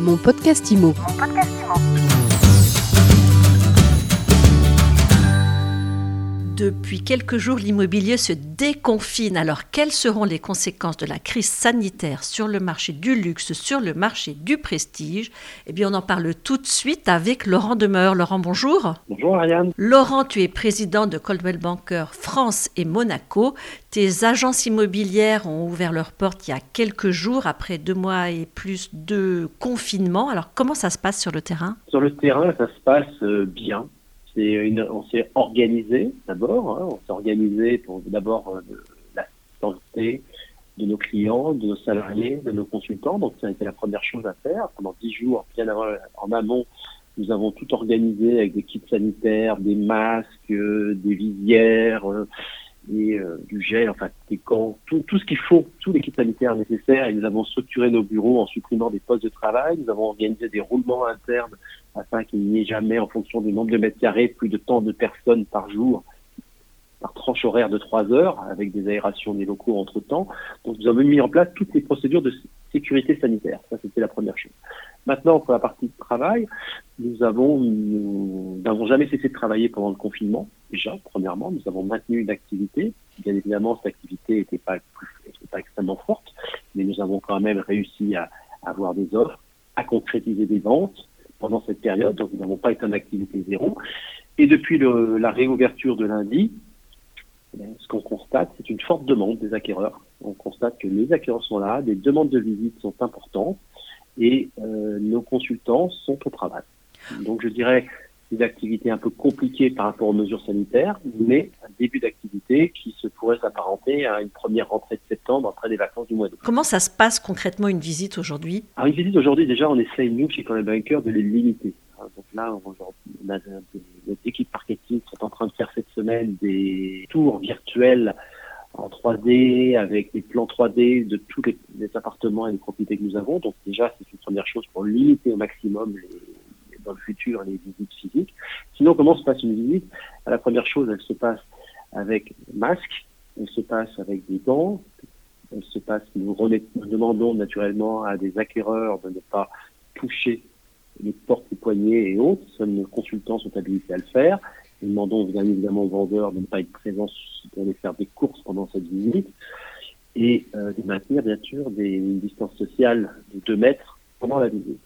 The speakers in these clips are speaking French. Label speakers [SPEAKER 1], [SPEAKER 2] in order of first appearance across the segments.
[SPEAKER 1] Mon podcast IMO.
[SPEAKER 2] Depuis quelques jours, l'immobilier se déconfine. Alors, quelles seront les conséquences de la crise sanitaire sur le marché du luxe, sur le marché du prestige? Eh bien, on en parle tout de suite avec Laurent Demeur. Laurent, bonjour.
[SPEAKER 3] Bonjour Ariane.
[SPEAKER 2] Laurent, tu es président de Coldwell Banker France et Monaco. Tes agences immobilières ont ouvert leurs portes il y a quelques jours après deux mois et plus de confinement. Alors, comment ça se passe sur le terrain?
[SPEAKER 3] Sur le terrain, ça se passe euh, bien on s'est organisé d'abord. Hein, on s'est organisé pour d'abord euh, la santé de nos clients, de nos salariés, de nos consultants. Donc ça a été la première chose à faire. Pendant dix jours, bien avant, en amont, nous avons tout organisé avec des kits sanitaires, des masques, euh, des visières, euh, et euh, du gel, enfin des gants, tout, tout ce qu'il faut, tous les kits sanitaires nécessaires. Et nous avons structuré nos bureaux en supprimant des postes de travail. Nous avons organisé des roulements internes afin qu'il n'y ait jamais, en fonction du nombre de mètres carrés, plus de tant de personnes par jour par tranche horaire de trois heures, avec des aérations des locaux entre-temps. Donc nous avons mis en place toutes les procédures de sécurité sanitaire. Ça, c'était la première chose. Maintenant, pour la partie de travail, nous avons, nous n'avons jamais cessé de travailler pendant le confinement. Déjà, premièrement, nous avons maintenu une activité. Bien évidemment, cette activité n'était pas, extrêmement forte, mais nous avons quand même réussi à, avoir des offres, à concrétiser des ventes pendant cette période. Donc, nous n'avons pas été en activité zéro. Et depuis la réouverture de lundi, eh ce qu'on constate, c'est une forte demande des acquéreurs. On constate que les acquéreurs sont là, des demandes de visite sont importantes et euh, nos consultants sont au travail. Donc je dirais une activité un peu compliquée par rapport aux mesures sanitaires, mais un début d'activité qui se pourrait s'apparenter à une première rentrée de septembre après les vacances du mois d'août.
[SPEAKER 2] Comment ça se passe concrètement une visite aujourd'hui?
[SPEAKER 3] Alors une visite aujourd'hui, déjà, on essaye, nous, chez Conan Banker, de les limiter. Donc là, on, a des, équipes marketing sont en train de faire cette semaine des tours virtuels en 3D avec des plans 3D de tous les, appartements et les propriétés que nous avons. Donc déjà, c'est une première chose pour limiter au maximum les, le futur les visites physiques. Sinon, comment se passe une visite? La première chose, elle se passe avec masque, elle se passe avec des gants, elle se passe, nous, demandons naturellement à des acquéreurs de ne pas toucher les portes, les poignets et autres. Nos consultants sont habilités à le faire. Nous demandons bien évidemment aux vendeurs de ne pas être présents pour aller faire des courses pendant cette visite et euh, de maintenir bien sûr des, une distance sociale de 2 mètres pendant la visite.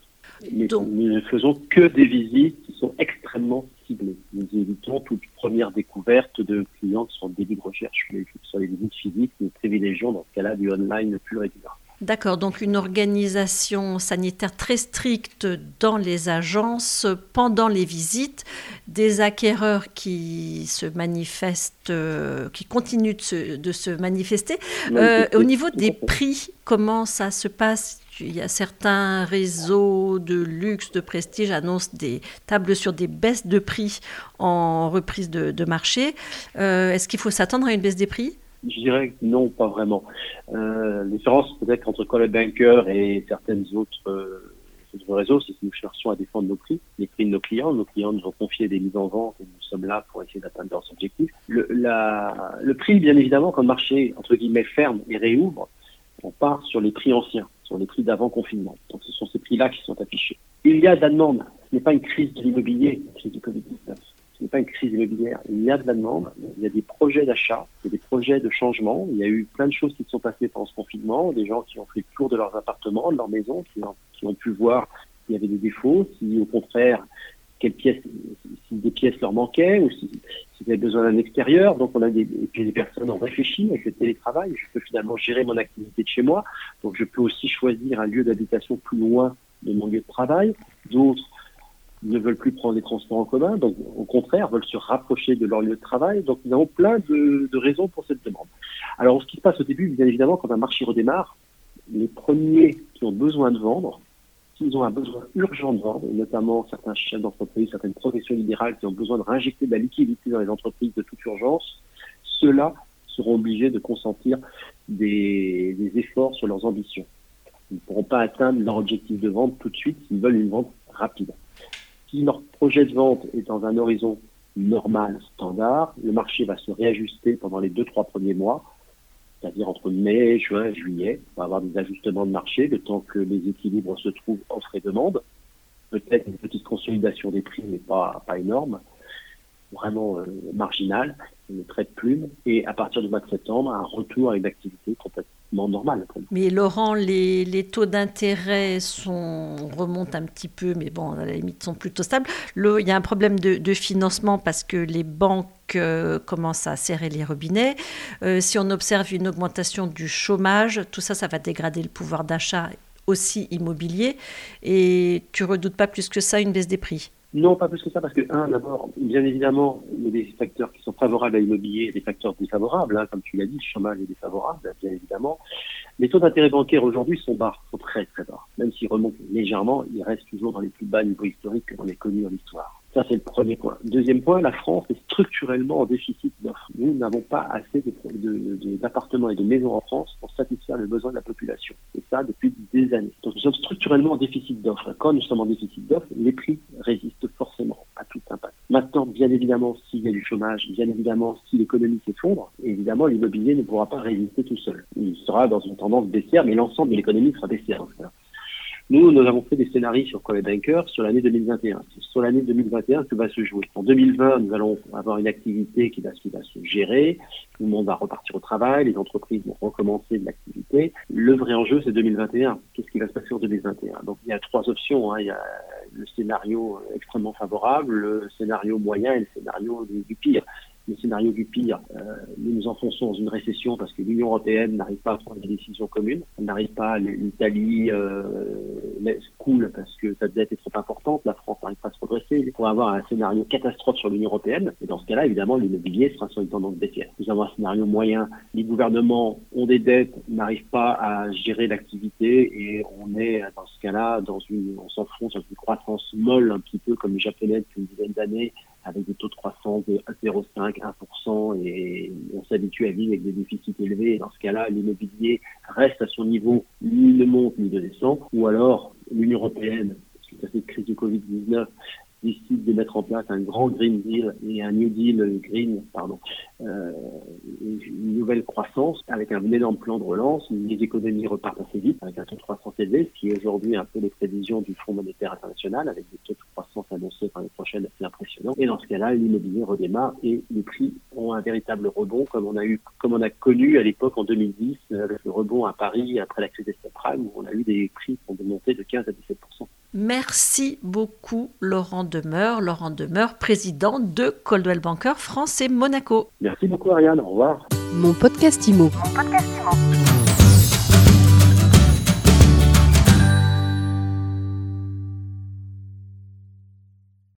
[SPEAKER 3] Mais nous ne faisons que des visites qui sont extrêmement ciblées. Nous évitons toute première découverte de clients qui sont en début de recherche, mais sur les visites physiques, nous privilégions dans ce cas-là du online le plus régulier.
[SPEAKER 2] D'accord, donc une organisation sanitaire très stricte dans les agences pendant les visites, des acquéreurs qui se manifestent, euh, qui continuent de se, manifester. Euh, au niveau des prix, comment ça se passe? Il y a certains réseaux de luxe, de prestige annoncent des tables sur des baisses de prix en reprise de, marché. Euh, est-ce qu'il faut s'attendre à une baisse des prix?
[SPEAKER 3] Je dirais que non, pas vraiment. Euh, la peut-être entre Collet Banker et certaines autres, euh, réseaux, c'est que nous cherchons à défendre nos prix, les prix de nos clients. Nos clients nous ont confié des mises en vente et nous sommes là pour essayer d'atteindre leurs objectifs. Le, le prix, bien évidemment, quand le marché, entre guillemets, ferme et réouvre, on part sur les prix anciens, sur les prix d'avant confinement. Donc ce sont ces prix-là qui sont affichés. Il y a de la demande. Ce n'est pas une crise de l'immobilier, crise du Covid-19 ce n'est pas une crise immobilière. Il y a de la demande, il y a des projets d'achat, il y a des projets de changement. Il y a eu plein de choses qui se sont passées pendant ce confinement, des gens qui ont fait le tour de leurs appartements, de leurs maisons, qui ont, qui ont pu voir s'il y avait des défauts, si au contraire, quelles pièces, si des pièces leur manquaient ou si, s'ils avaient besoin d'un extérieur. Donc on a des, et puis des personnes ont réfléchi avec le télétravail. Je peux finalement gérer mon activité de chez moi. Donc je peux aussi choisir un lieu d'habitation plus loin de mon lieu de travail. D'autres ne veulent plus prendre les transports en commun, donc au contraire veulent se rapprocher de leur lieu de travail. Donc nous avons plein de, raisons pour cette demande. Alors ce qui se passe au début, bien évidemment, quand un marché redémarre, les premiers qui ont besoin de vendre, s'ils ont un besoin urgent de vendre, notamment certains chefs d'entreprise, certaines professions libérales qui ont besoin de réinjecter de la liquidité dans les entreprises de toute urgence, ceux-là seront obligés de consentir des, des efforts sur leurs ambitions. Ils ne pourront pas atteindre leur objectif de vente tout de suite s'ils veulent une vente rapide si leur projet de vente est dans un horizon normal, standard, le marché va se réajuster pendant les deux, trois premiers mois. C'est-à-dire entre mai, juin, juillet. On va avoir des ajustements de marché le temps que les équilibres se trouvent offre et demande. Peut-être une petite consolidation des prix, mais pas, pas énorme, vraiment euh, marginale, une traite plume. Et à partir du mois de septembre, un retour à une activité complètement normal.
[SPEAKER 2] Mais Laurent, les, taux d'intérêt sont remontent un petit peu, mais bon, à la limite, sont plutôt stables. Le, il y a un problème de, de financement parce que les banques euh, commencent à serrer les robinets. Euh, si on observe une augmentation du chômage, tout ça, ça va dégrader le pouvoir d'achat aussi immobilier. Et tu redoutes pas plus que ça une baisse des prix?
[SPEAKER 3] Non, pas plus que ça, parce que, un, d'abord, bien évidemment, il y a des facteurs qui sont favorables à l'immobilier et des facteurs défavorables, hein, comme tu l'as dit, le chômage est défavorable, bien évidemment. Les taux d'intérêt bancaire aujourd'hui sont bas, sont très très bas. Même s'ils remontent légèrement, ils restent toujours dans les plus bas niveaux historiques que l'on ait connus dans l'histoire. Ça, c'est le premier point. Deuxième point, la France est structurellement en déficit d'offres. Nous n'avons pas assez d'appartements et de maisons en France pour satisfaire les besoins de la population. Et ça, depuis des années. Donc, nous sommes structurellement en déficit d'offres. Quand nous sommes en déficit d'offres, les prix résistent forcément à tout impact. Maintenant, bien évidemment, s'il y a du chômage, bien évidemment, si l'économie s'effondre, évidemment, l'immobilier ne pourra pas résister tout seul. Il sera dans une tendance baissière, mais l'ensemble de l'économie sera baissière. Nous, nous avons fait des scénarios sur Call Banker sur l'année 2021. C'est sur l'année 2021 que va se jouer. En 2020, nous allons avoir une activité qui va, se gérer. Tout le monde va repartir au travail. Les entreprises vont recommencer de l'activité. Le vrai enjeu, c'est 2021. Qu'est-ce qui va se passer en 2021 Donc, il y a trois options. Hein. Il y a le scénario extrêmement favorable, le scénario moyen et le scénario du pire le scénario du pire, euh, nous nous enfonçons dans une récession parce que l'Union européenne n'arrive pas à prendre des décisions communes. Elle n'arrive pas, l'Italie euh, coule parce que sa dette est trop importante, la France n'arrive pas à se redresser. Il faut avoir un scénario catastrophe sur l'Union européenne. Et dans ce cas-là, évidemment, l'immobilier sera sur une tendance baissière. Nous avons un scénario moyen. Les gouvernements ont des dettes, n'arrivent pas à gérer l'activité et on est dans ce cas-là dans une, on s'enfonce dans une croissance molle un petit peu comme les Japonais depuis une dizaine d'années avec des taux de croissance de 0,5, 1%, et on s'habitue à vivre avec des déficits élevés. Dans ce cas-là, l'immobilier reste à son niveau, ni ne monte ni ne descend, ou alors l'Union européenne, suite à cette crise du Covid-19, décide de mettre en place un grand Green Deal et un New Deal Green, pardon, euh, une nouvelle croissance avec un énorme plan de relance, les économies repartent assez vite avec un taux de croissance élevé, ce qui est aujourd'hui un peu les prévisions du Fonds monétaire international avec des taux de croissance annoncés pour l'année prochaine assez impressionnants. Et dans ce cas-là, l'immobilier redémarre et les prix ont un véritable rebond comme on a eu, comme on a connu à l'époque en 2010 avec le rebond à Paris après la crise des subprimes où on a eu des prix qui ont monté de 15 à 17
[SPEAKER 2] Merci beaucoup Laurent Demeur, Laurent Demeur, président de Coldwell Banker France et Monaco.
[SPEAKER 3] Merci beaucoup Ariane, au revoir.
[SPEAKER 1] Mon podcast Mon podcast Imo.